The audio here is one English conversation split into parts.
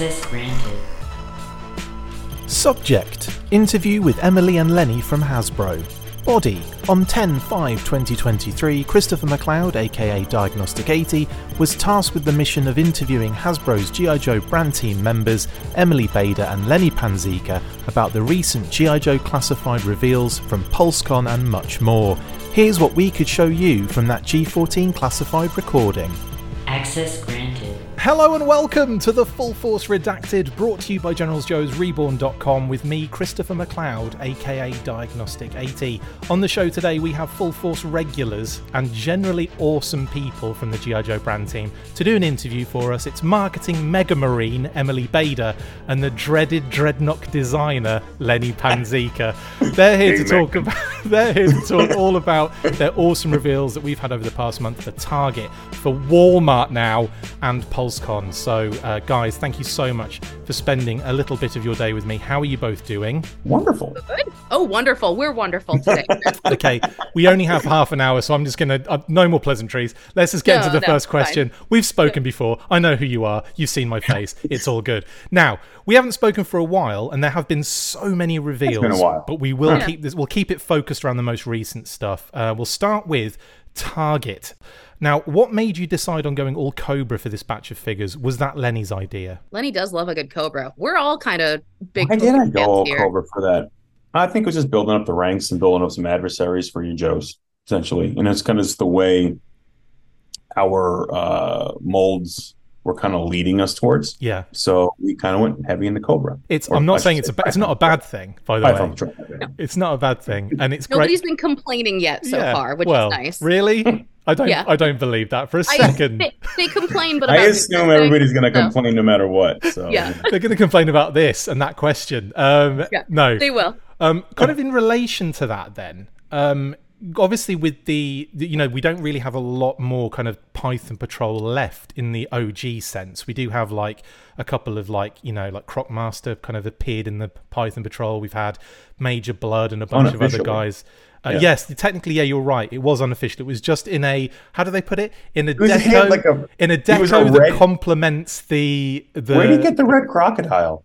Access granted. Subject Interview with Emily and Lenny from Hasbro. Body On 10 5 2023, Christopher McLeod, aka Diagnostik 80, was tasked with the mission of interviewing Hasbro's G.I. Joe brand team members Emily Bader and Lenny Panzica about the recent G.I. Joe classified reveals from PulseCon and much more. Here's what we could show you from that G14 classified recording. Access granted. Hello and welcome to the Full Force Redacted, brought to you by Generals Joe's Reborn.com with me, Christopher McLeod, aka Diagnostik 80. On the show today, we have Full Force regulars and generally awesome people from the G.I. Joe brand team to do an interview for us. It's marketing mega marine Emily Bader and the dreaded Dreadnought designer Lenny Panzica. They're here to talk about. They're here to talk all about their awesome reveals that we've had over the past month for Target, for Walmart now, and Pulse. PulseCon. So, uh, guys, thank you so much for spending a little bit of your day with me. How are you both doing? Wonderful. Good. Oh, wonderful. We're wonderful today. okay, we only have half an hour, so I'm just going to, uh, no more pleasantries. Let's just get No, into the no, first question. fine. We've spoken before. I know who you are. You've seen my face. It's all good. Now, we haven't spoken for a while, and there have been so many reveals. been a while. But we will Yeah. keep this, we'll keep it focused around the most recent stuff. Uh, we'll start with Target. Now, what made you decide on going all Cobra for this batch of figures? Was that Lenny's idea? Lenny does love a good Cobra. We're all kind of big Why did I go all here. Cobra for that? I think it was just building up the ranks and building up some adversaries for you Joes, essentially. And it's kind of just the way our uh, molds were kind of leading us towards. Yeah. So we kind of went heavy into Cobra. It's. Or I'm not should saying say it's a. ba- It's not a bad thing, by the Python way. Patrol. It's not a bad thing, and it's Nobody's great. been complaining yet so Yeah, far, which well, is nice. Really? I don't. Yeah. I don't believe that for a second. they, they complain, but I assume everybody's going to so complain no matter what. So Yeah. They're going to complain about this and that question. Um, Yeah, no. They will. Um, kind of in relation to that, then. Um, obviously, with the, you know, we don't really have a lot more kind of Python Patrol left in the OG sense. We do have like a couple of like, you know, like Crocmaster kind of appeared in the Python Patrol. We've had Major Blood and a bunch of other guys. Uh, Yeah. Yes, technically, yeah, you're right. It was unofficial. It was just in a how do they put it? In a he deco, like a- in a was a deco that red- complements the the. where did he get the red crocodile?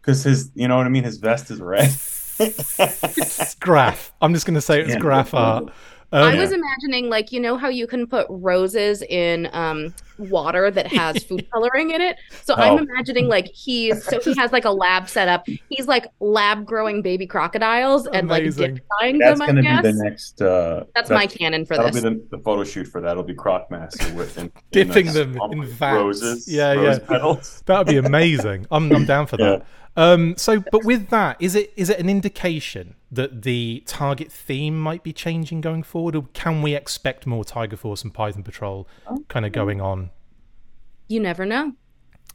Because his, you know what I mean? His vest is red. It's graph. I'm just going to say it's Yeah. graph art. I Um, was imagining, like, you know how you can put roses in um, water that has food coloring in it? So Oh. I'm imagining, like, he's so he has like a lab set up. He's like lab growing baby crocodiles and like Amazing. dip dyeing That's them, I going to guess. be the next. Uh, That's my canon for That'll this. be the, the photo shoot for that. It'll be Crocmaster with in, Dipping in them in with vats. roses. Yeah, rose yeah. petals. that would be amazing. I'm, I'm down for that. Um, so, but with that, is it is it an indication that the target theme might be changing going forward, or can we expect more Tiger Force and Python Patrol kind of going on? You never know.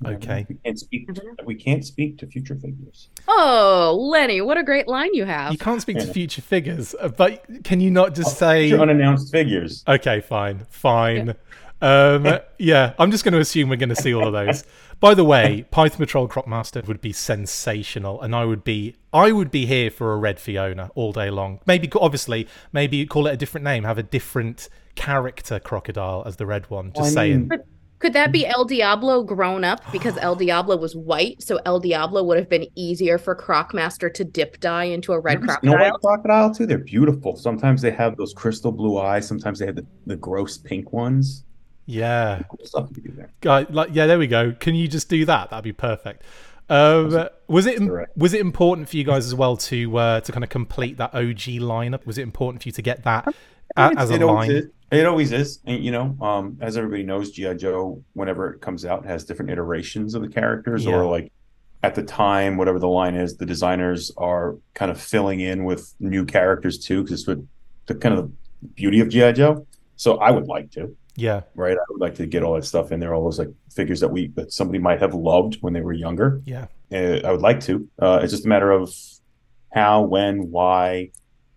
Okay. We can't speak. Never know. We can't speak to future figures. Oh, Lenny, what a great line you have. You can't speak to future figures, uh, but can you not just say? Unannounced figures. Okay, fine, fine. Um, yeah, I'm just going to assume we're going to see all of those. By the way, Python Patrol Crocmaster would be sensational, and I would be, I would be here for a red Fiona all day long. Maybe, obviously, maybe call it a different name, have a different character crocodile as the red one. Just Well, I saying. mean- Could that be El Diablo grown up because El Diablo was white, so El Diablo would have been easier for Crocmaster to dip dye into a red You know crocodile? what crocodile too? They're beautiful. Sometimes they have those crystal blue eyes. Sometimes they have the, the gross pink ones. Yeah, stuff you do there. Guy, like, yeah, there we go. Can you just do that? That'd be perfect. Um, was it was it important for you guys as well to uh, to kind of complete that OG lineup? Was it important for you to get that uh, as a it always line? is. It always is. And you know, um, as everybody knows, G.I. Joe, whenever it comes out, has different iterations of the characters, Yeah. or like at the time, whatever the line is, the designers are kind of filling in with new characters too, because it's what the kind of the beauty of G.I. Joe. So I would like to, Yeah, right? I would like to get all that stuff in there, all those like figures that we that somebody might have loved when they were younger. yeah, Uh, I would like to. Uh, it's just a matter of how, when, why,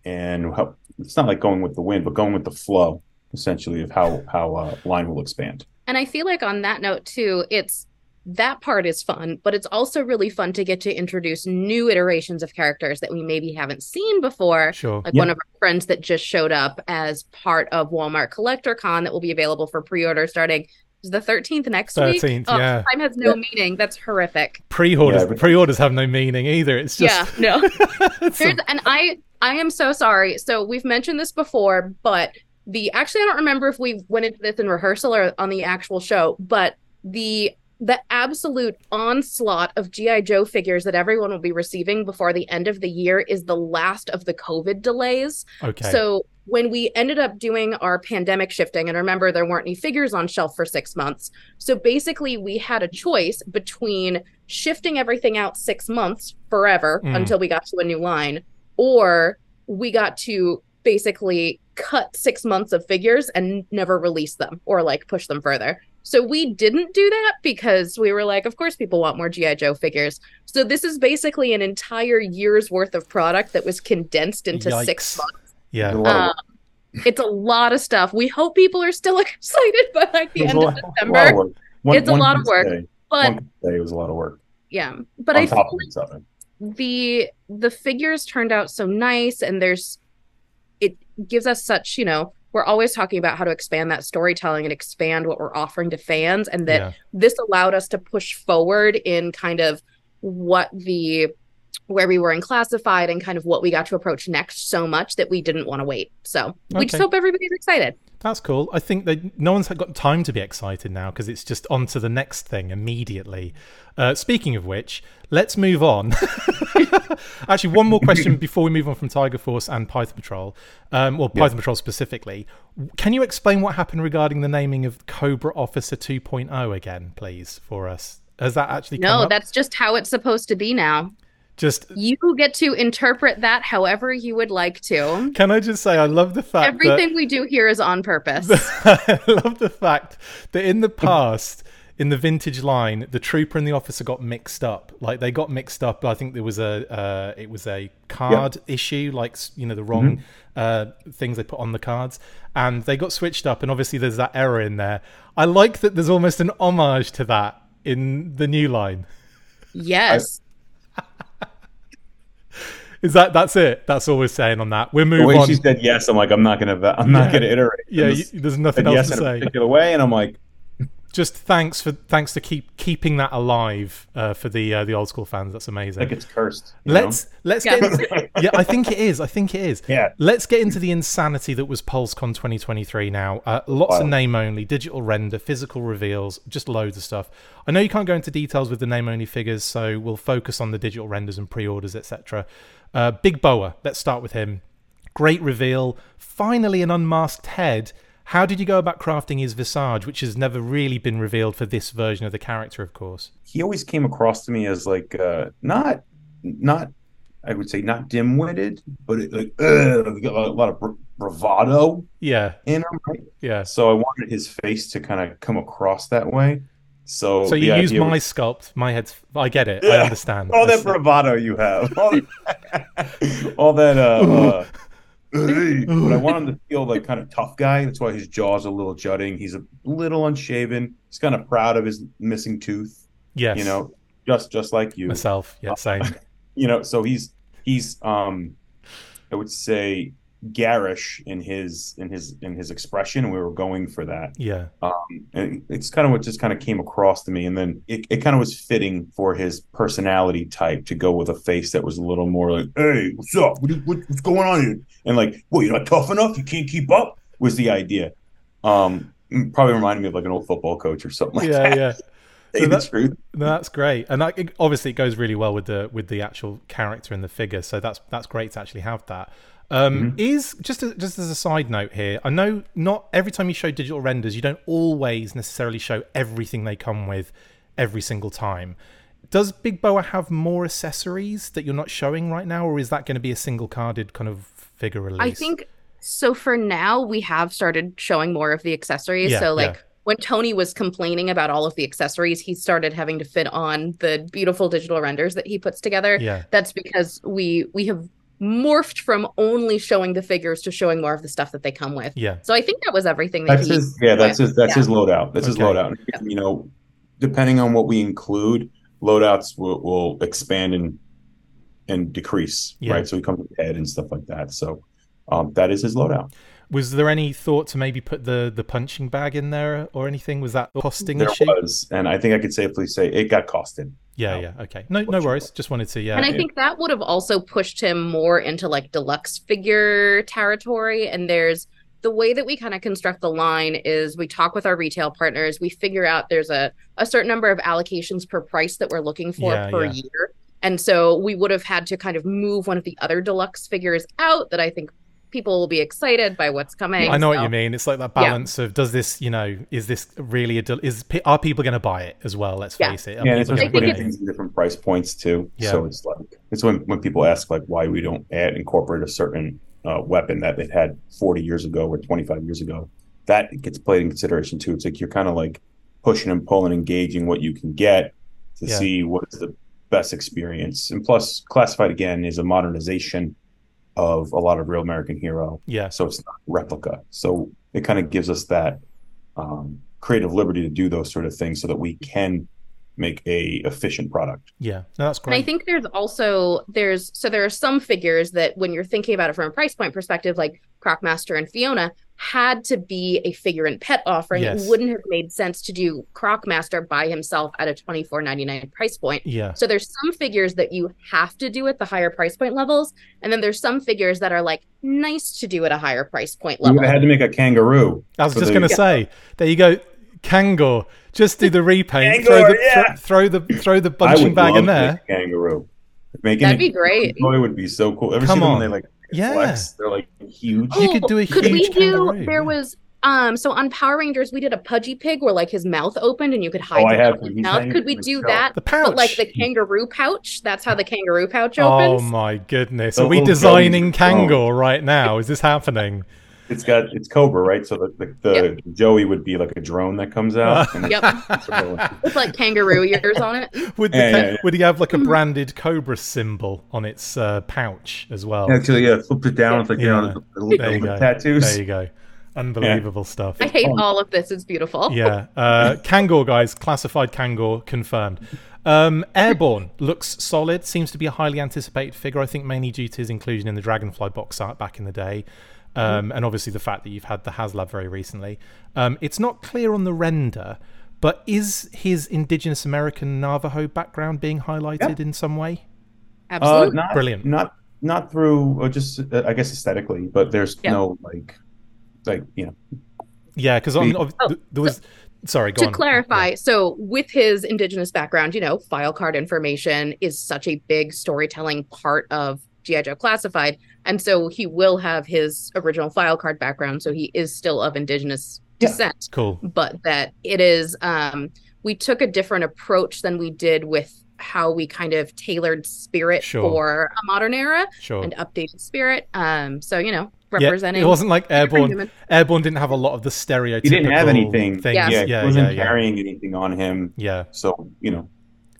and how. It's not like going with the wind, but going with the flow, essentially, of how how uh, line will expand. And I feel like on that note too, it's that part is fun, but it's also really fun to get to introduce new iterations of characters that we maybe haven't seen before. sure. Like Yeah. one of our friends that just showed up as part of Walmart Collector Con that will be available for pre-order starting the 13th next week? 13th, Oh, yeah. Time has no meaning. That's horrific. Pre-orders Yeah, pre-orders have no meaning either. It's just yeah, no. it's a- and I I am so sorry. So we've mentioned this before, but the actually I don't remember if we went into this in rehearsal or on the actual show, but the the absolute onslaught of GI Joe figures that everyone will be receiving before the end of the year is the last of the COVID delays. okay. So when we ended up doing our pandemic shifting, and remember there weren't any figures on shelf for six months. So basically, we had a choice between shifting everything out six months forever Mm. until we got to a new line, or we got to basically cut six months of figures and never release them or like push them further. So we didn't do that because we were like, of course, people want more G.I. Joe figures. So this is basically an entire year's worth of product that was condensed into six months. yeah. A lot of Um, it's a lot of stuff. We hope people are still excited by like the It end a of lot- a lot of December. work. One- It's a lot of work, say- But one could it was a lot of work. yeah, but on I top feel of each the the figures turned out so nice and there's it gives us such you know we're always talking about how to expand that storytelling and expand what we're offering to fans and that yeah. this allowed us to push forward in kind of what the where we were in classified and kind of what we got to approach next so much that we didn't want to wait. So we just hope everybody's excited That's cool. I think that no one's got time to be excited now because it's just on to the next thing immediately. Uh, speaking of which, let's move on. Actually, one more question before we move on from Tiger Force and Python Patrol. Um, well, Yeah. Python Patrol specifically. Can you explain what happened regarding the naming of Cobra Officer 2.0 again, please, for us? Has that actually come no up? that's just how it's supposed to be now just. you get to interpret that however you would like to Can I just say I love the fact that everything we do here is on purpose I love the fact that in the past, in the vintage line, the trooper and the officer got mixed up. Like they got mixed up. I think there was a uh, it was a card issue, like you know the wrong uh, things they put on the cards, and they got switched up. And obviously, there's that error in there. I like that. There's almost an homage to that in the new line. yes Is that that's it? That's all we're saying on that. We'll The move way on. she said yes, I'm like, I'm not gonna, I'm not Yeah. gonna iterate. yeah, And you, there's nothing else yes to in a say. particular way, and I'm like, Just thanks for thanks to keep keeping that alive uh, for the uh, the old school fans. That's amazing. like it's cursed. Let's let's Yeah. get into, yeah. I think it is. I think it is. Yeah. Let's get into the insanity that was PulseCon 2023 now. Uh, lots of name only, digital render, physical reveals, just loads of stuff. I know you can't go into details with the name only figures, so we'll focus on the digital renders and pre-orders, etc. Uh, Big Boa. Let's start with him. Great reveal. Finally, an unmasked head. How did you go about crafting his visage, which has never really been revealed for this version of the character, of course? he always came across to me as like uh not not I would say not dim-witted, but it, like uh, a lot of bra- bravado Yeah, in him. Right? yeah. So I wanted his face to kind of come across that way. So So you use my was- sculpt, my head's. I get it. I understand. all that bravado you have, all that, all that uh, uh but I want him to feel like kind of tough guy. That's why his jaw's a little jutting. He's a little unshaven. He's kind of proud of his missing tooth. yes, You know, just just like you. myself. Yeah, same. you know so he's he's um i would say garish in his in his in his expression. We were going for that. Yeah, and it's kind of what just kind of came across to me. And then it, it kind of was fitting for his personality type to go with a face that was a little more like hey what's up? What, what, what's going on here? And like well you're not tough enough. You can't keep up was the idea. Um probably reminded me of like an old football coach or something like yeah, that. yeah. So truth that's great, and that, it- obviously it goes really well with the with the actual character and the figure. So that's that's great to actually have that. Um, Is just a, just as a side note here, I know not every time you show digital renders, you don't always necessarily show everything they come with every single time. Does Big Boa have more accessories that you're not showing right now, or is that going to be a single carded kind of figure release? I think so. For now, we have started showing more of the accessories. Yeah, so, like yeah. when Tony was complaining about all of the accessories, he started having to fit on the beautiful digital renders that he puts together. Yeah. That's because we we have morphed from only showing the figures to showing more of the stuff that they come with. Yeah. So I think that was everything that That's he. his, yeah, that's his, that's Yeah. his loadout. That's his Okay. loadout. You know, depending on what we include, loadouts will, will expand and and decrease. Yeah. Right. So he comes with head and stuff like that. So um, that is his loadout. Was there any thought to maybe put the the punching bag in there or anything? Was that a costing there issue? was, and I think I could safely say it got costed. Yeah, yeah. Okay. No, no worries. Just wanted to. Yeah. And I think that would have also pushed him more into like deluxe figure territory. And there's the way that we kind of construct the line is we talk with our retail partners, we figure out there's a, a certain number of allocations per price that we're looking for Yeah, per yeah. year. And so we would have had to kind of move one of the other deluxe figures out that I think people will be excited by what's coming. I know what you mean. It's like that Yeah. balance of does this, you know, is this really a del- is are people going to buy it as well? Let's Yeah. face it. Are Yeah, it's just putting buy it? things in different price points too. Yeah. So it's like it's when when people ask like why we don't add incorporate a certain uh, weapon that it had 40 years ago or 25 years ago. That gets played in consideration too. It's like you're kind of like pushing and pulling, engaging what you can get to Yeah. see what is the best experience. And plus, classified again is a modernization of a lot of real American Hero. Yeah. So it's not replica. So it kind of gives us that um, creative liberty to do those sort of things so that we can make a efficient product. Yeah. No, that's great. And I think there's also there's so there are some figures that when you're thinking about it from a price point perspective, like Crocmaster and Fiona had to be a figure and pet offering. Yes. It wouldn't have made sense to do Crocmaster by himself at a twenty four ninety nine price point. yeah. So there's some figures that you have to do at the higher price point levels, and then there's some figures that are like nice to do at a higher price point level. would have had to make a kangaroo. I was just the- going to say, there you go, Kangor. Just do the repaint. throw, Kangor, the, yeah. throw, throw the throw the I punching would bag love in to there. make a kangaroo. Making That'd a be great. Toy would be so cool. Ever Come see them on. when they like Yeah. flex? They're like huge. You could do a could we do there yeah. was um so on Power Rangers we did a pudgy pig where like his mouth opened and you could hide Oh, I have in his mouth. Could we do that? The pouch. But like the kangaroo pouch, that's how the kangaroo pouch opens. oh my goodness. The Are we designing Joey's phone. Kangor right now? Is this happening? It's got it's Cobra, right? So the the, the Joey would be like a drone that comes out. and Yep. it's- With like kangaroo ears on it. Would, the, Yeah, yeah, yeah. would he have like a branded Cobra symbol on its uh, pouch as well? Actually, yeah, flipped it down. It's like Yeah. you know, the little, There you little go. tattoos. There you go. Unbelievable stuff. I hate all of this. It's beautiful. yeah. Uh, Kangor, guys, classified Kangor confirmed. Um, Airborne looks solid. Seems to be a highly anticipated figure. I think mainly due to his inclusion in the Dragonfly box art back in the day, um, and obviously the fact that you've had the HasLab very recently. Um, it's not clear on the render, but is his Indigenous American Navajo background being highlighted in some way? Uh, Absolutely. not Brilliant. Not not through uh, just uh, I guess aesthetically, but there's Yeah. no like like you know Yeah, because on, Oh, there was. Sorry, go on. to on. clarify, so with his indigenous background, you know, file card information is such a big storytelling part of GI Joe Classified, and so he will have his original file card background, so he is still of indigenous Yeah. descent. Cool. but that it is um we took a different approach than we did with how we kind of tailored spirit Sure. for a modern era Sure. and updated spirit um so you know representing Yeah, representing it wasn't like Airborne. Airborne didn't have a lot of the stereotypical. he didn't have anything. Things. Yeah. Yeah, Yeah, he wasn't yeah. carrying anything on him. Yeah. So you know,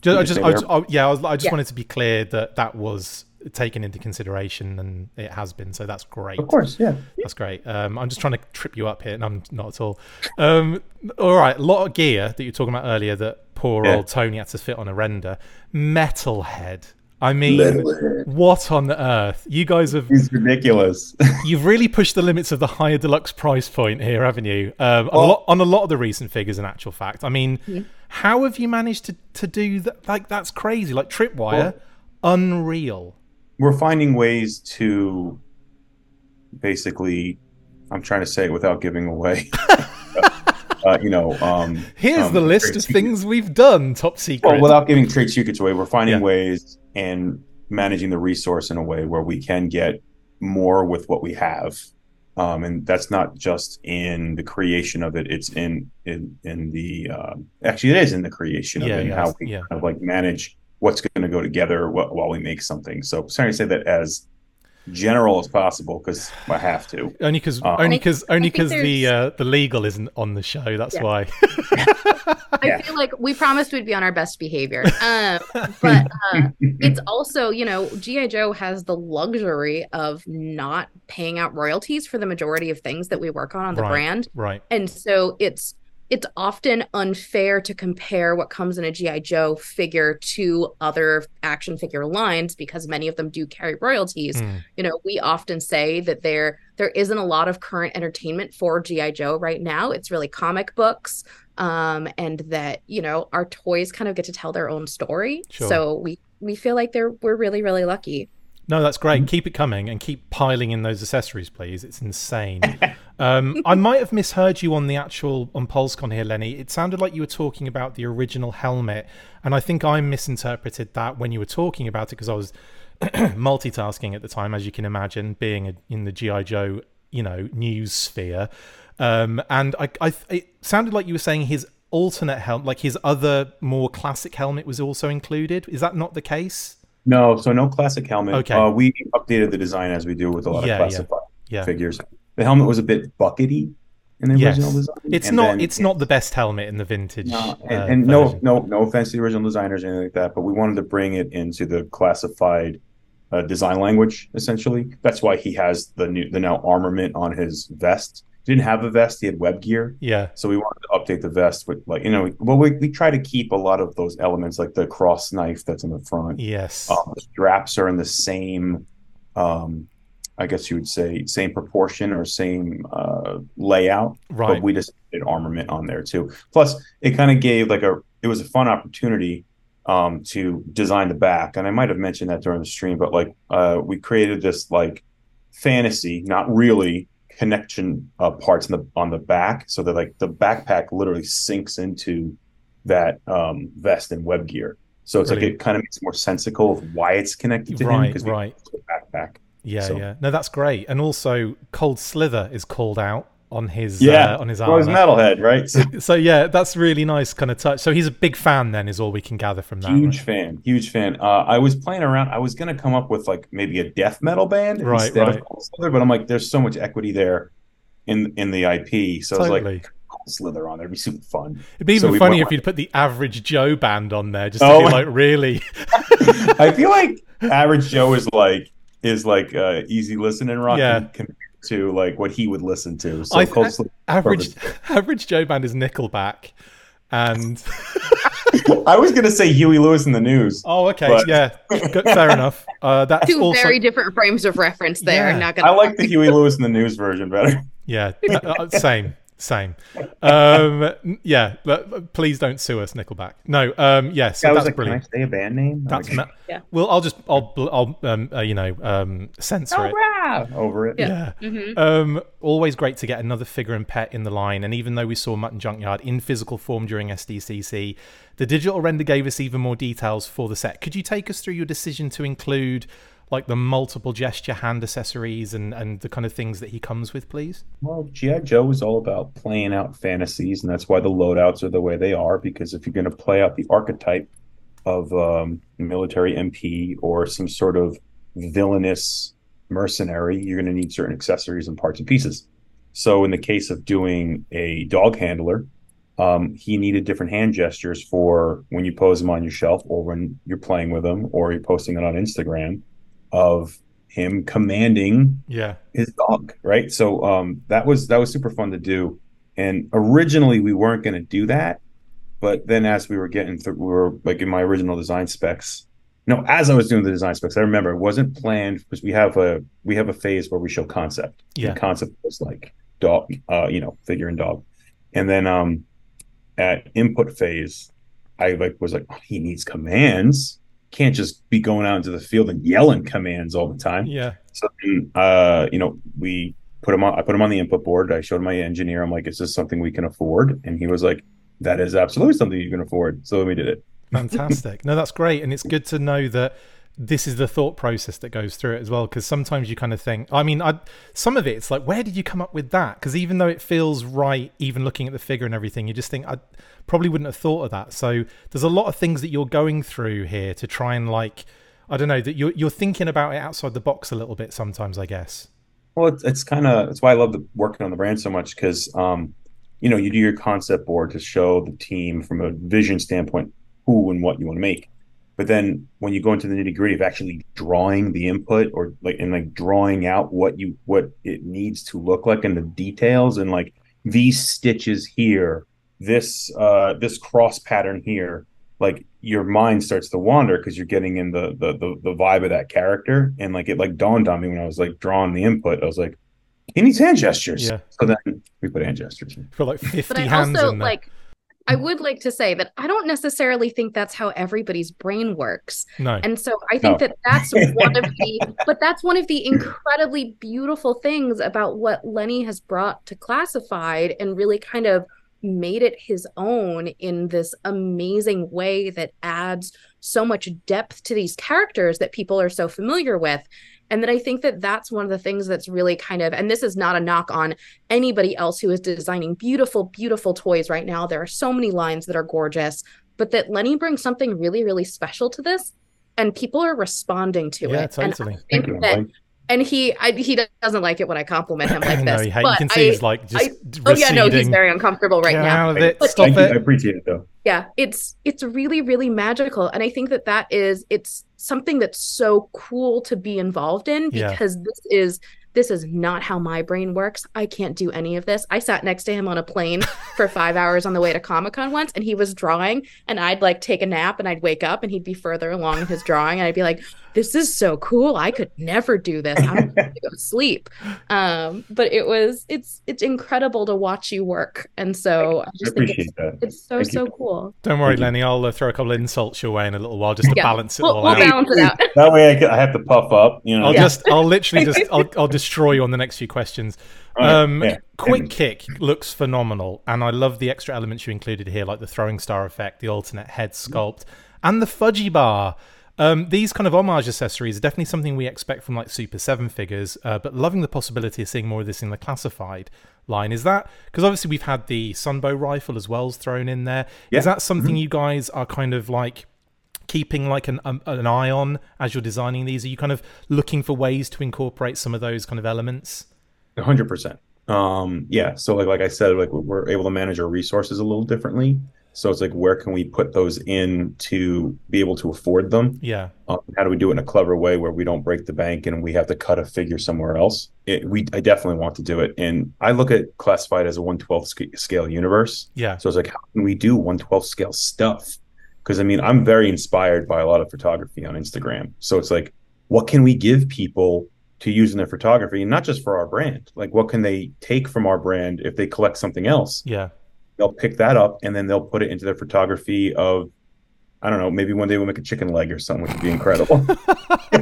Just, I just, I just I, yeah, I, was, I just Yeah. wanted to be clear that that was taken into consideration, and it has been. So that's great. of course, yeah. That's great. Um, I'm just trying to trip you up here, and I'm not at all. Um, all right, a lot of gear that you were talking about earlier that poor Yeah. old Tony had to fit on a render. Metalhead. I mean, Metalhead. what on earth? You guys have He's ridiculous. you've really pushed the limits of the higher deluxe price point here, haven't you? Um, on, a lot, on a lot of the recent figures, in actual fact. I mean, Yeah. how have you managed to to do that? Like that's crazy. Like Tripwire, unreal. We're finding ways to basically. I'm trying to say it without giving away. uh, you know, um, Here's um, the list of things we've done. Top secret. Well, without giving trade secrets away, we're finding Yeah. ways and managing the resource in a way where we can get more with what we have. Um, and that's not just in the creation of it; it's in in in the um actually it is in the creation of Yeah, it and how we yeah. kind of like manage what's going to go together while we make something. So, sorry to say that as general as possible because I have to. only because Uh, only because only because the uh, the legal isn't on the show. That's Yeah. why. I feel like we promised we'd be on our best behavior. Um, but uh, it's also, you know, G.I. Joe has the luxury of not paying out royalties for the majority of things that we work on on the Right. brand. right. And so it's it's often unfair to compare what comes in a GI Joe figure to other action figure lines because many of them do carry royalties. Mm. You know, we often say that there there isn't a lot of current entertainment for GI Joe right now. It's really comic books, um, and that you know our toys kind of get to tell their own story. Sure. So we we feel like they're we're really really lucky. No, that's great. Keep it coming and keep piling in those accessories, please. It's insane. um, I might have misheard you on the actual on PulseCon here, Lenny. It sounded like you were talking about the original helmet, and I think I misinterpreted that when you were talking about it because I was multitasking at the time, as you can imagine, being a, in the GI Joe, you know, news sphere. Um, and I, I, it sounded like you were saying his alternate helmet, like his other more classic helmet, was also included. Is that not the case? No, so no classic helmet. Okay. Uh, we updated the design as we do with a lot Yeah, of yeah. classified Yeah. figures. The helmet was a bit buckety in the Yes. original design. It's and not. then- It's not the best helmet in the vintage. No, and, uh, and no, no, no offense to the original designers or anything like that, but we wanted to bring it into the classified uh, design language. Essentially, that's why he has the new, the now armament on his vest. Didn't have a vest; he had web gear. Yeah. So we wanted to update the vest with, like, you know, well, we, we try to keep a lot of those elements, like the cross knife that's in the front. Yes. Um, the straps are in the same, um, I guess you would say, same proportion or same uh, layout right. but we just did armament on there too. Plus, it kind of gave like a it was a fun opportunity um to design the back, and I might have mentioned that during the stream, but like uh we created this like fantasy, not really connection uh, parts in the on the back, so that like the backpack literally sinks into that um vest and web gear. So it's like it kind of makes more sensical of why it's connected to him right. because Right. the backpack. Yeah. so- Yeah. No, that's great. And also, Cold Slither is called out on his Yeah, uh, on his Well, his armor. metalhead, right? So So yeah, that's really nice kind of touch. So he's a big fan. Then is all we can gather from that. huge right? fan huge fan uh, i was playing around i was going to come up with like maybe a death metal band Right, instead right. of Cold slither but i'm like there's so much equity there in in the ip so i was like Cold slither on there it'd be super fun It'd be even we funny if you'd put the average Joe band on there, just to Oh be like, really? i feel like average joe is like is like uh easy listening rock Yeah. To like what he would listen to so I- Cold I- slither average average Joe band is Nickelback, and i was going to say huey lewis and the news oh, okay, But- yeah, good, fair enough. Uh, that's Two also very different frames of reference there. Yeah. Not gonna i like the huey lewis and the news version better yeah, uh, uh, same, same. Um, yeah, but, but please don't sue us, Nickelback. No, um, yeah, so i was that's like brilliant. can i say a band name That's Like, ma- Yeah. well, I'll just I'll I'll um, uh, you know um, censor it. "Hurrah!" over it Yeah. Mhm. Um, always great to get another figure and pet in the line. And even though we saw Mutt and Junkyard in physical form during SDCC, the digital render gave us even more details for the set. Could you take us through your decision to include like the multiple gesture hand accessories and, and the kind of things that he comes with, please? Well, G.I. Joe is all about playing out fantasies, and that's why the loadouts are the way they are. Because if you're going to play out the archetype of um, military MP or some sort of villainous mercenary, you're going to need certain accessories and parts and pieces. So, in the case of doing a dog handler, um, he needed different hand gestures for when you pose him on your shelf or when you're playing with him or you're posting it on Instagram of him commanding Yeah. his dog, right? So um, that was that was super fun to do. And originally we weren't going to do that, but then as we were getting through, we were like in my original design specs. No, as I was doing the design specs, I remember it wasn't planned because we have a we have a phase where we show concept. Yeah. The concept was like dog, uh, you know, figure and dog, and then um, at input phase, I like was like, oh, he needs commands. Can't just be going out into the field and yelling commands all the time. Yeah. So uh, you know, we put him on. I put him on the input board. I showed my engineer. I'm like, "Is this something we can afford?" And he was like, "That is absolutely something you can afford." So we did it. Fantastic. no, that's great. And it's good to know that this is the thought process that goes through it as well. Because sometimes you kind of think, I mean, I, some of it, it's like, where did you come up with that? Because even though it feels right, even looking at the figure and everything, you just think, I probably wouldn't have thought of that. So there's a lot of things that you're going through here to try and, like, I don't know, that you're, you're thinking about it outside the box a little bit sometimes, I guess. Well, it's, it's kind of it's why I love the, working on the brand so much because, um, you know, you do your concept board to show the team from a vision standpoint who and what you want to make. But then when you go into the nitty gritty of actually drawing the input or like and like drawing out what you what it needs to look like and the details and like these stitches here this uh this cross pattern here like your mind starts to wander because you're getting in the, the the the vibe of that character and like it like dawned on me when i was like drawing the input i was like he needs hand gestures Yeah. so then we put hand gestures in. For like 50 But I hands also in there. like I would like to say that I don't necessarily think that's how everybody's brain works. no. And so I think No. that that's one of the, but that's one of the incredibly beautiful things about what Lenny has brought to Classified and really kind of made it his own in this amazing way that adds so much depth to these characters that people are so familiar with. And that I think that that's one of the things that's really kind of, and this is not a knock on anybody else who is designing beautiful, beautiful toys right now. There are so many lines that are gorgeous, but that Lenny brings something really, really special to this, and people are responding to yeah, it. And I totally. Thank think you, that, Mike. And he, I, he doesn't like it when I compliment him like no, this. he hate, you but can see I- he's like just oh yeah, no, he's very uncomfortable right Get now. out of it. But- Stop Thank you. I appreciate it though. yeah it's it's really really magical and i think that that is it's something that's so cool to be involved in Yeah. because this is this is not how my brain works i can't do any of this i sat next to him on a plane for five hours on the way to comic-con once and he was drawing and i'd like take a nap and i'd wake up and he'd be further along in his drawing and i'd be like this is so cool i could never do this i'm going to go sleep um but it was it's it's incredible to watch you work and so i I just think it's, that. it's so Thank you. so cool Don't worry, Lenny. I'll uh, throw a couple of insults your way in a little while just to Yeah. balance it We'll, all we'll out. balance it out. That way I, can, I have to puff up, you know. I'll Yeah. just, I'll literally just, I'll, I'll destroy you on the next few questions. All right, Um, yeah. Quick Kick looks phenomenal, and I love the extra elements you included here, like the throwing star effect, the alternate head sculpt, and the fudgy bar. Um, these kind of homage accessories are definitely something we expect from like Super7 figures, uh, but loving the possibility of seeing more of this in the classified line. Is that because obviously we've had the Sunbow rifle as well as thrown in there? Is Yeah. that something you guys are kind of like keeping like an um, an eye on as you're designing these? Are you kind of looking for ways to incorporate some of those kind of elements? Hundred percent. Um, yeah. So like like I said, like we're able to manage our resources a little differently. So it's like where can we put those in to be able to afford them? Yeah, Um, how do we do it in a clever way where we don't break the bank and we have to cut a figure somewhere else? It, we I definitely want to do it, and I look at classified as a one twelfth sc- scale universe. yeah, So it's like, how can we do one twelfth scale stuff? Because I mean, I'm very inspired by a lot of photography on Instagram. So it's like, what can we give people to use in their photography, and not just for our brand? Like, what can they take from our brand if they collect something else? yeah. They'll pick that up and then they'll put it into their photography of. I don't know. Maybe one day we'll make a chicken leg or something, which would be incredible.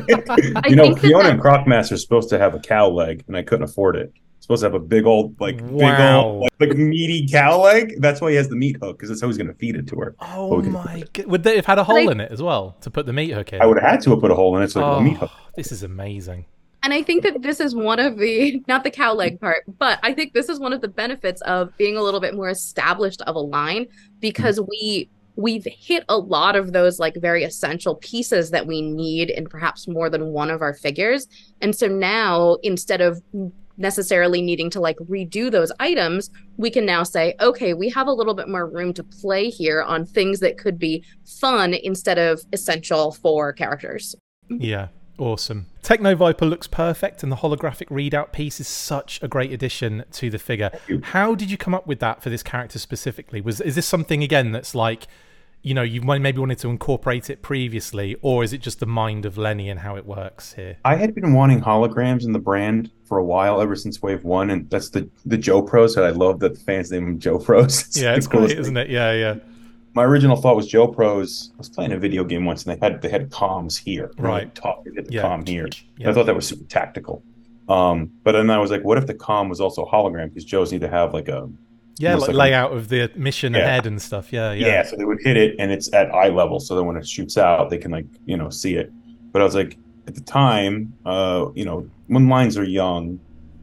you know, think Fiona that- and Crocmaster is supposed to have a cow leg, and I couldn't afford it. Supposed to have a big old, like, big old, like, like meaty cow leg. That's why he has the meat hook, because that's how he's going to feed it to her. Oh my god! Would they have had a hole I- in it as well to put the meat hook in? I would have had to have put a hole in it so Oh, a meat hook. this is amazing. And I think that this is one of the, not the cow leg part, but I think this is one of the benefits of being a little bit more established of a line mm-hmm. because we we've hit a lot of those like very essential pieces that we need in perhaps more than one of our figures. And so now instead of necessarily needing to like redo those items, we can now say, okay, we have a little bit more room to play here on things that could be fun instead of essential for characters. Yeah, awesome. Techno Viper looks perfect, and the holographic readout piece is such a great addition to the figure. How did you come up with that for this character specifically? Was is this something again that's like, you know, you maybe wanted to incorporate it previously, or is it just the mind of Lenny and how it works here? I had been wanting holograms in the brand for a while, ever since Wave One, and that's the the Joe Pros that I love that the fans name them Joe Pros. Yeah, it's the coolest great, isn't it? Yeah, yeah. My original thought was Joe Pros. I was playing a video game once, and they had they had comms here, Right. Talk, they the Yeah. comm here. Yeah. I thought that was super tactical. Um, but then I was like, what if the comm was also hologram? Because Joe's need to have like a Yeah, like like a- layout of the mission Yeah. ahead and stuff. Yeah, yeah. yeah. so they would hit it, and it's at eye level, so that when it shoots out, they can like you know see it. But I was like, at the time, uh, you know, when lines are young,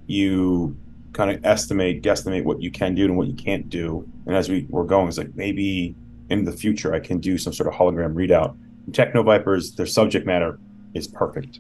you kind of estimate, guesstimate what you can do and what you can't do. And as we were going, it's like maybe in the future I can do some sort of hologram readout. Techno Vipers, their subject matter is perfect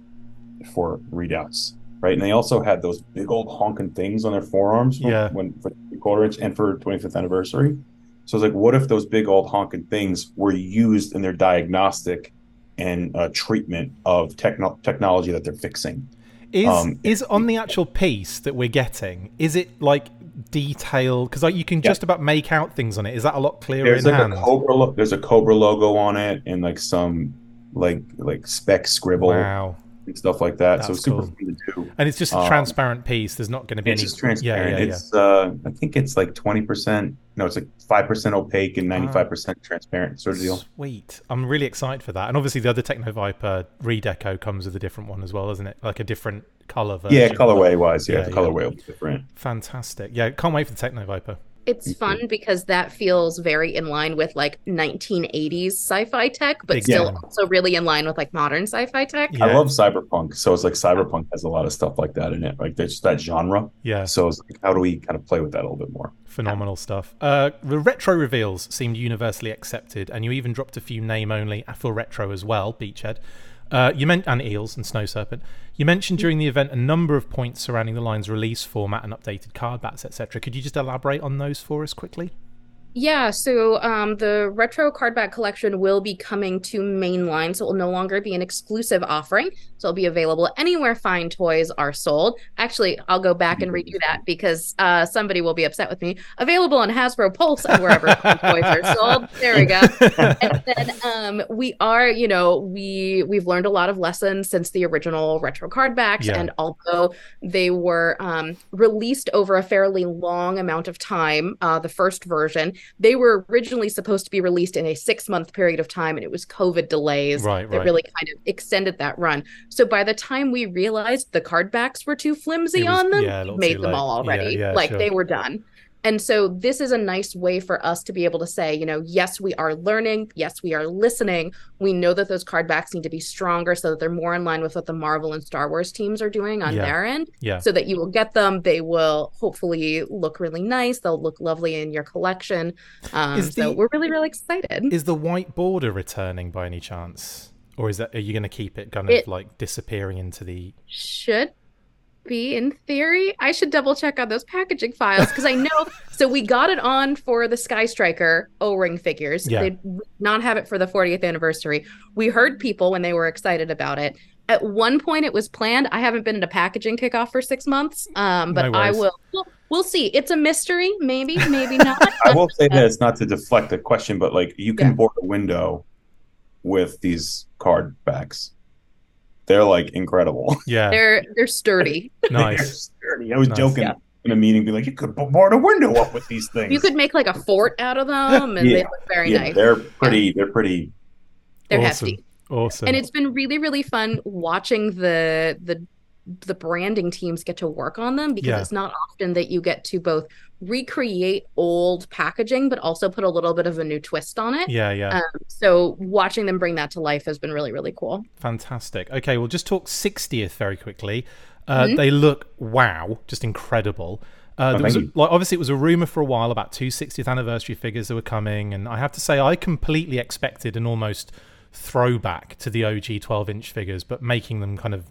for readouts, right? And they also had those big old honking things on their forearms when- Yeah. when for inch and for 25th anniversary. So it's like, what if those big old honking things were used in their diagnostic and uh, treatment of techno- technology that they're fixing? Is Um, is on the actual piece that we're getting? Is it like detailed because like you can Yeah. just about make out things on it. Is that a lot clearer There's in like hand? a Cobra. Lo- there's a Cobra logo on it, and like some like like spec scribble Wow. And stuff like that. so That's it's super cool. fun to do. And it's just a Um, transparent piece. There's not going to be It's any. just transparent. Yeah, yeah, yeah. it's uh, I think it's like twenty percent. No, it's like five percent opaque and ninety five percent transparent sort of deal. Sweet. I'm really excited for that. And obviously, the other Techno Viper redeco comes with a different one as well, doesn't it? Like a different color version. Yeah, colorway wise, yeah, Yeah, the yeah. colorway will be different. Fantastic. Yeah, can't wait for the Techno Viper. It's Mhm. fun because that feels very in line with like 1980s sci-fi tech, but Big still time. also really in line with like modern sci-fi tech. Yeah. I love cyberpunk, so it's like cyberpunk has a lot of stuff like that in it, like there's that genre. Yeah, So it's like, how do we kind of play with that a little bit more? phenomenal stuff. Uh, the retro reveals seemed universally accepted, and you even dropped a few name only Afro Retro as well, Beachhead. Uh, you meant and Eels and Snow Serpent. You mentioned during the event a number of points surrounding the line's release format and updated card backs, etc. Could you just elaborate on those for us quickly? Yeah, so um, the retro cardback collection will be coming to mainline, so it will no longer be an exclusive offering. So it'll be available anywhere fine toys are sold. Actually, I'll go back and redo that because uh, somebody will be upset with me. Available on Hasbro Pulse and wherever toys are sold. There we go. And then um, we are, you know, we we've learned a lot of lessons since the original retro cardbacks, Yeah. and although they were um, released over a fairly long amount of time, uh, the first version, they were originally supposed to be released in a six month period of time, and it was COVID delays Right, that right. really kind of extended that run. So by the time we realized the card backs were too flimsy was- on them, yeah, a we little made them late. all Yeah, already. yeah, like sure. they were done. And so this is a nice way for us to be able to say, you know, yes, we are learning. Yes, we are listening. We know that those card backs need to be stronger so that they're more in line with what the Marvel and Star Wars teams are doing on Yeah. their end. Yeah. So that you will get them. They will hopefully look really nice. They'll look lovely in your collection. Um, Is so we're really, really excited. Is the white border returning by any chance? Or is that are you going to keep it kind of It- like disappearing into the should be in theory. I should double check on those packaging files because I know. so we got it on for the Sky Striker O-ring figures. Yeah. They did not have it for the 40th anniversary. We heard people when they were excited about it. At one point, it was planned. I haven't been at a packaging kickoff for six months, um, but No I will. We'll, we'll see. It's a mystery. Maybe, maybe not. I will say this, not to deflect the question, but like you can Yeah. board a window with these card backs. They're like incredible. yeah they're they're sturdy. They're nice sturdy. I was Nice. joking Yeah. in a meeting, be like, you could bo- board a window up with these things. You could make like a fort out of them, and they Yeah. look very yeah, nice. they're pretty. They're pretty. They're awesome hefty. awesome and it's been really really fun watching the the the branding teams get to work on them because Yeah. it's not often that you get to both recreate old packaging but also put a little bit of a new twist on it yeah yeah um, so watching them bring that to life has been really really cool Fantastic. Okay, we'll just talk 60th very quickly. Uh, Mhm. They look wow, just incredible. Uh, Oh, there was a, like obviously it was a rumor for a while about two 60th anniversary figures that were coming, and I have to say I completely expected an almost throwback to the OG 12 inch figures, but making them kind of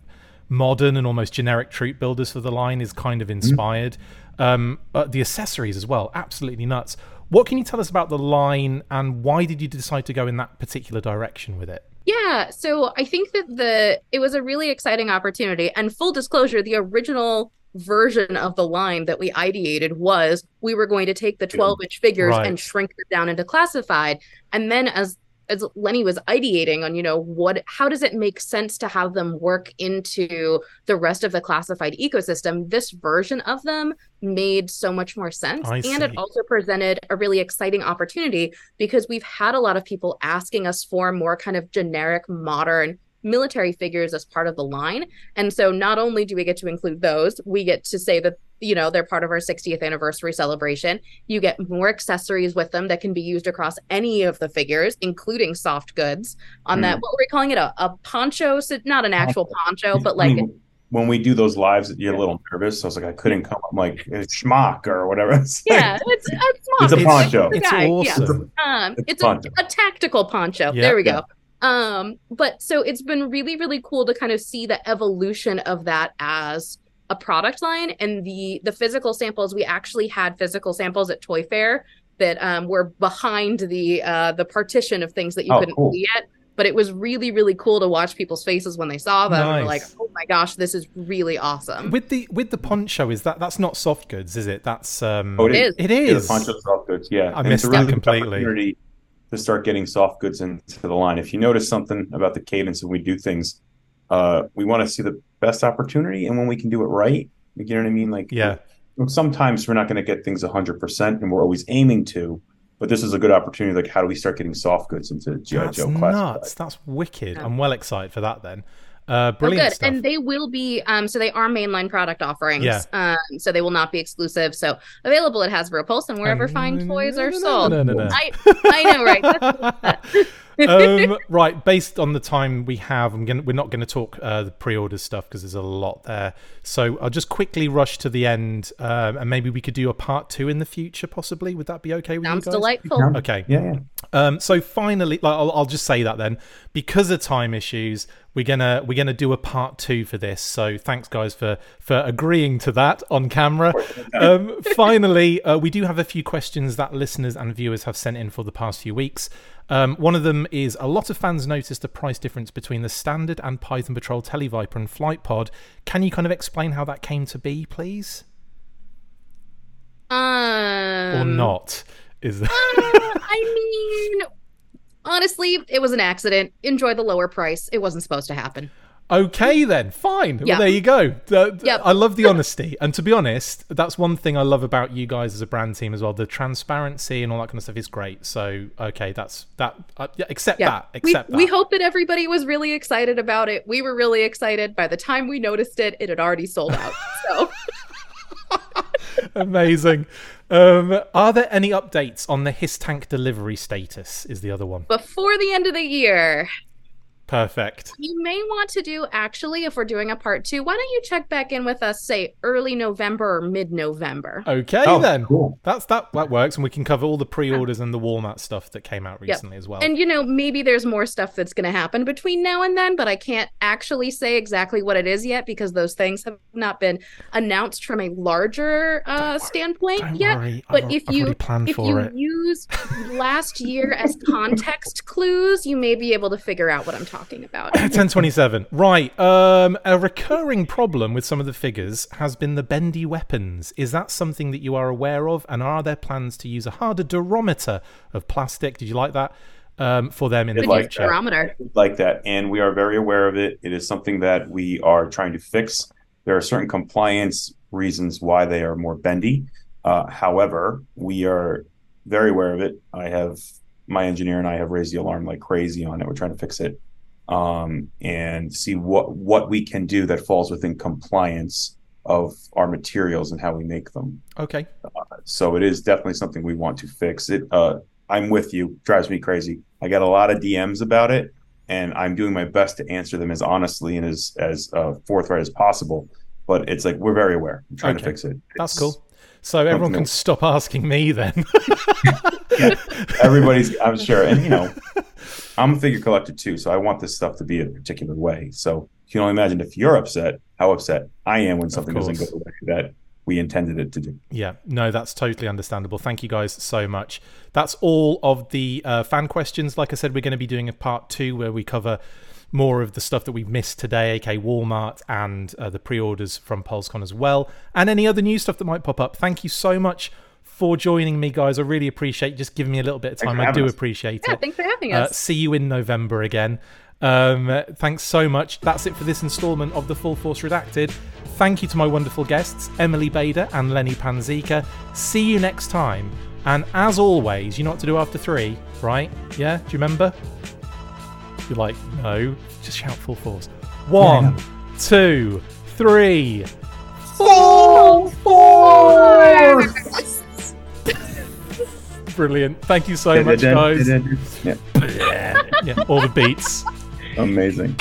modern and almost generic troop builders for the line is kind of inspired. Um, but the accessories as well, absolutely nuts. What can you tell us about the line, and why did you decide to go in that particular direction with it? Yeah, so I think that the it was a really exciting opportunity. And full disclosure, the original version of the line that we ideated was we were going to take the 12 inch figures Right. and shrink them down into classified. And then as as Lenny was ideating on, you know, what how does it make sense to have them work into the rest of the classified ecosystem? This version of them made so much more sense. I and it also presented a really exciting opportunity because we've had a lot of people asking us for more kind of generic modern military figures as part of the line. And so not only do we get to include those, we get to say that you know they're part of our 60th anniversary celebration. You get more accessories with them that can be used across any of the figures, including soft goods. On that, what were we calling it? A, a poncho? So not an actual poncho, but like when we do those lives, you're a little nervous. So I was like, I couldn't come. I'm like, it's schmuck or whatever. It's like- yeah, it's it's, It's a poncho. the It's guy, yeah. awesome. Um, It's it's a, a tactical poncho. Yeah, there we yeah. go. Um, but so it's been really, really cool to kind of see the evolution of that as a product line and the the physical samples. We actually had physical samples at Toy Fair that um, were behind the uh, the partition of things that you Oh, couldn't cool. see yet. but it was really really cool to watch people's faces when they saw them Nice. were like oh my gosh this is really awesome With the with the poncho, is that that's not soft goods, is it? That's um. Oh, it is It Yeah, is. the poncho soft goods. Yeah, I And missed it's a that really good completely. To start getting soft goods into the line. If you notice something about the cadence when we do things, uh, we want to see the best opportunity, and when we can do it right, you know what I mean. Like, Yeah. sometimes we're not going to get things hundred percent, and we're always aiming to. But this is a good opportunity. Like, how do we start getting soft goods into GI That's Joe nuts. classified? That's wicked. I'm well excited for that. Then, uh, Oh, good. stuff. And they will be, um, so they are mainline product offerings. Yeah. Um, so they will not be exclusive. So available at Hasbro Pulse and wherever fine toys are sold. no, no, no. I, I know, right? That's- um, right, based on the time we have, I'm gonna we're not going to talk uh, the pre-order stuff because there's a lot there. So I'll just quickly rush to the end, um, and maybe we could do a part two in the future, possibly. Would that be okay with Sounds you guys? delightful. Okay. Yeah, yeah. Um, so finally, like, I'll, I'll just say that then, because of time issues, we're gonna we're gonna do a part two for this. So thanks, guys, for for agreeing to that on camera. Um, finally, uh, we do have a few questions that listeners and viewers have sent in for the past few weeks. Um, one of them is a lot of fans noticed the price difference between the standard and Python Patrol Televiper and Flight Pod. Can you kind of explain how that came to be, please, Um, or not? Is uh, I mean, honestly, it was an accident. Enjoy the lower price. It wasn't supposed to happen. Okay, then fine. Well, there you go. The- Yep. I love the honesty, and to be honest, that's one thing I love about you guys as a brand team as well. The transparency and all that kind of stuff is great. So, okay, that's that. Uh, yeah, accept Yeah. that. We, Accept we that. hope that everybody was really excited about it. We were really excited. By the time we noticed it, it had already sold out. So Amazing. Um, are there any updates on the HISS Tank delivery status? Is the other one before the end of the year, perfect? you may want to do actually, if we're doing a part two, why don't you check back in with us, say early November or mid November? Okay, Oh, then cool. that's that. That works, and we can cover all the pre-orders and the Walmart stuff that came out recently as well. And you know, maybe there's more stuff that's going to happen between now and then, but I can't actually say exactly what it is yet because those things have not been announced from a larger uh, standpoint Don't yet. worry, But I've, if I've you planned if for you it. use last year as context clues, you may be able to figure out what I'm talking about. 1027. Right. Um, a recurring problem with some of the figures has been the bendy weapons. Is that something that you are aware of? And are there plans to use a harder durometer of plastic? Did you like that? Um, for them in the Did Could like future? that. like that, and we are very aware of it. It is something that we are trying to fix. There are certain compliance reasons why they are more bendy. Uh, however, we are very aware of it. I have my engineer and I have raised the alarm like crazy on it. We're trying to fix it um, and see what what we can do that falls within compliance of our materials and how we make them. Okay. So it is definitely something we want to fix. It. Uh, I'm with you. Drives me crazy. I got a lot of DMs about it, and I'm doing my best to answer them as honestly and as as uh, forthright as possible. But it's like we're very aware. I'm trying Okay. to fix it. That's cool. So everyone can else. stop asking me then. Everybody's, I'm sure, and you know, I'm a figure collector too, so I want this stuff to be a particular way. So you can only imagine if you're upset, how upset I am when something doesn't go the way that we intended it to do. Yeah, no, that's totally understandable. Thank you guys so much. That's all of the uh, fan questions. Like I said, we're going to be doing a part two where we cover more of the stuff that we've missed today, aka Walmart and uh, the pre-orders from PulseCon as well, and any other new stuff that might pop up. Thank you so much for joining me, guys. I really appreciate just giving me a little bit of time. I do us. appreciate Yeah, it. thanks for having Uh, us. see you in November again. Um, thanks so much. That's it for this installment of the Full Force Redacted. Thank you to my wonderful guests, Emily Bader and Lenny Panzica. See you next time. And as always, you know what to do after three, right? Yeah? Do you remember? You're like, no. Just shout Full Force. One, two, three. Full Force! Brilliant. Thank you so much, guys. Yeah, Yeah, all the beats. amazing.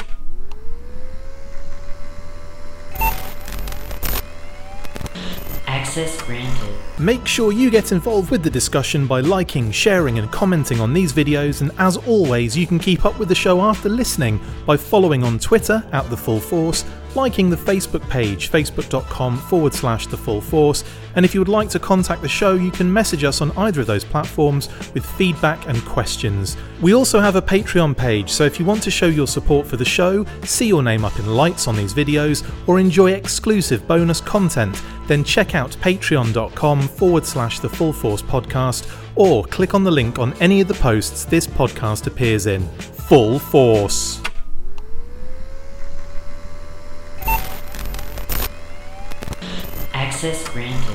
Access granted. Make sure you get involved with the discussion by liking, sharing, and commenting on these videos. And as always, you can keep up with the show after listening by following on Twitter at The Full Force, liking the Facebook page, facebook.com forward slash the full force. And if you would like to contact the show, you can message us on either of those platforms with feedback and questions. We also have a Patreon page, so if you want to show your support for the show, see your name up in lights on these videos, or enjoy exclusive bonus content, then check out patreon.com forward slash the full force podcast, or click on the link on any of the posts this podcast appears in. Full force. Access granted.